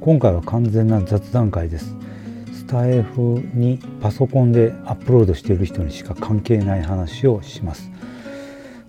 今回は完全な雑談会です。スタイフにパソコンでアップロードしている人にしか関係ない話をします。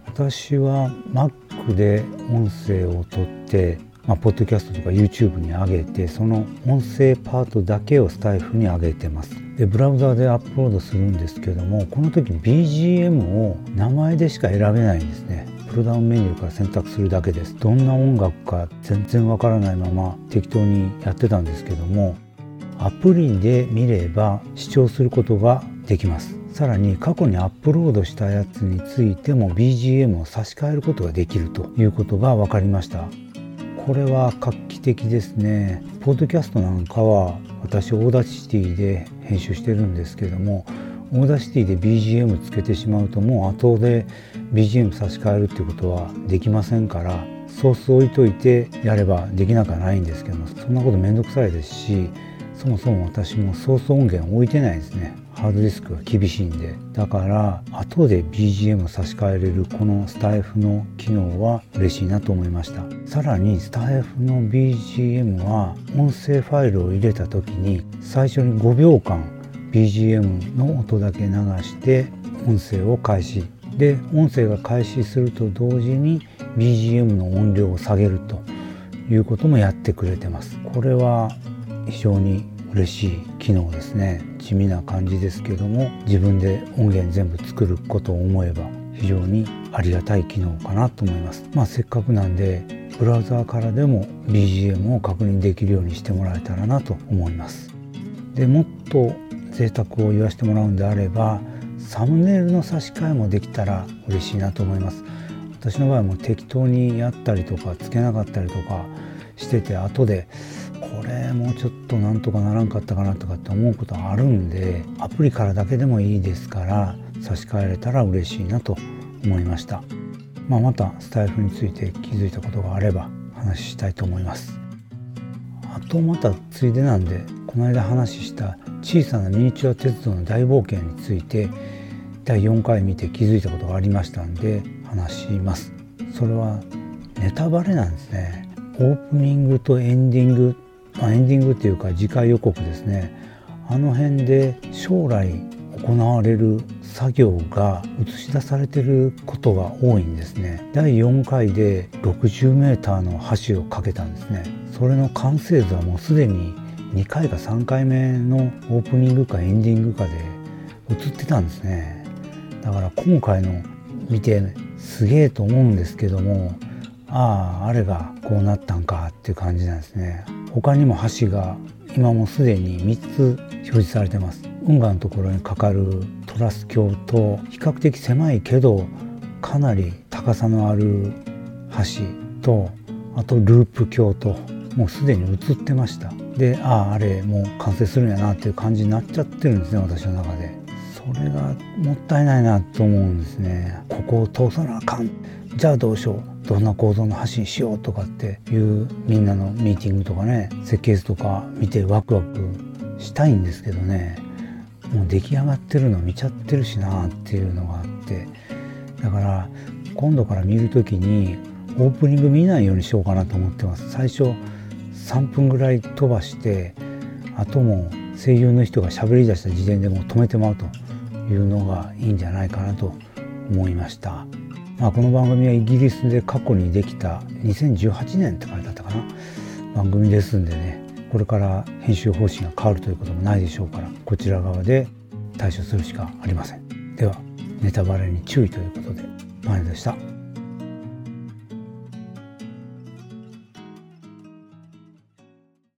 私は Mac で音声を取ってまあ、ポッドキャストとか YouTube に上げてその音声パートだけをスタイフに上げてます。でブラウザでアップロードするんですけどもこの時 BGM を名前でしか選べないんですね。プルダウンメニューから選択するだけです。どんな音楽か全然わからないまま適当にやってたんですけどもアプリで見れば視聴することができます。さらに過去にアップロードしたやつについても BGM を差し替えることができるということが分かりました。これは画期的ですね。ポッドキャストなんかは私 Audacity で編集してるんですけどもオーダーシティで BGM つけてしまうともう後で BGM 差し替えるっていうことはできませんからソース置いといてやればできなくはないんですけどもそんなことめんどくさいですしそもそも私もソース音源置いてないですね。ハードディスクが厳しいんで。だから後で BGM 差し替えれるこのスタイフの機能は嬉しいなと思いました。さらにスタイフの BGM は音声ファイルを入れた時に最初に5秒間 BGM の音だけ流して音声を開始。で音声が開始すると同時に BGM の音量を下げるということもやってくれてます。これは非常に嬉しい機能ですね。地味な感じですけども自分で音源全部作ることを思えば非常にありがたい機能かなと思います。まあせっかくなんでブラウザーからでも BGM を確認できるようにしてもらえたらなと思います。でもっと贅沢を言わせてもらうんであればサムネイルの差し替えもできたら嬉しいなと思います。私の場合も適当にやったりとかつけなかったりとかしてて後でこれもうちょっとなんとかならんかったかなとかって思うことあるんでアプリからだけでもいいですから差し替えれたら嬉しいなと思いました、まあ、またスタイフについて気づいたことがあれば話したいと思います。あとまたついでなんでこの間話した小さなミニチュア鉄道の大冒険について第4回見て気づいたことがありましたんで話します。それはネタバレなんですね。オープニングとエンディングまあ、エンディングっていうか次回予告ですね。あの辺で将来行われる作業が映し出されてることが多いんですね。第4回で 60m の橋を架けたんですね。それの完成図はもうすでに2回か3回目のオープニングかエンディングかで映ってたんですね。だから今回の見てすげえと思うんですけどもあああれがこうなったんかっていう感じなんですね。他にも橋が今もすでに3つ表示されてます。運河のところにかかるトラス橋と比較的狭いけどかなり高さのある橋とあとループ橋ともうすでに映ってました。でああれもう完成するんやなっていう感じになっちゃってるんですね私の中で。それがもったいないなと思うんですね。ここを通さなあかん。じゃあどうしよう。どんな構造の橋にしようとかっていうみんなのミーティングとかね設計図とか見てワクワクしたいんですけどね。もう出来上がってるの見ちゃってるしなっていうのがあって。だから今度から見る時にオープニング見ないようにしようかなと思ってます。最初3分ぐらい飛ばしてあとも声優の人が喋り出した時点でもう止めてまうというのがいいんじゃないかなと思いました。まあ、この番組はイギリスで過去にできた2018年って書いてあったかな番組ですんでねこれから編集方針が変わるということもないでしょうからこちら側で対処するしかありませんではネタバレに注意ということで前でした。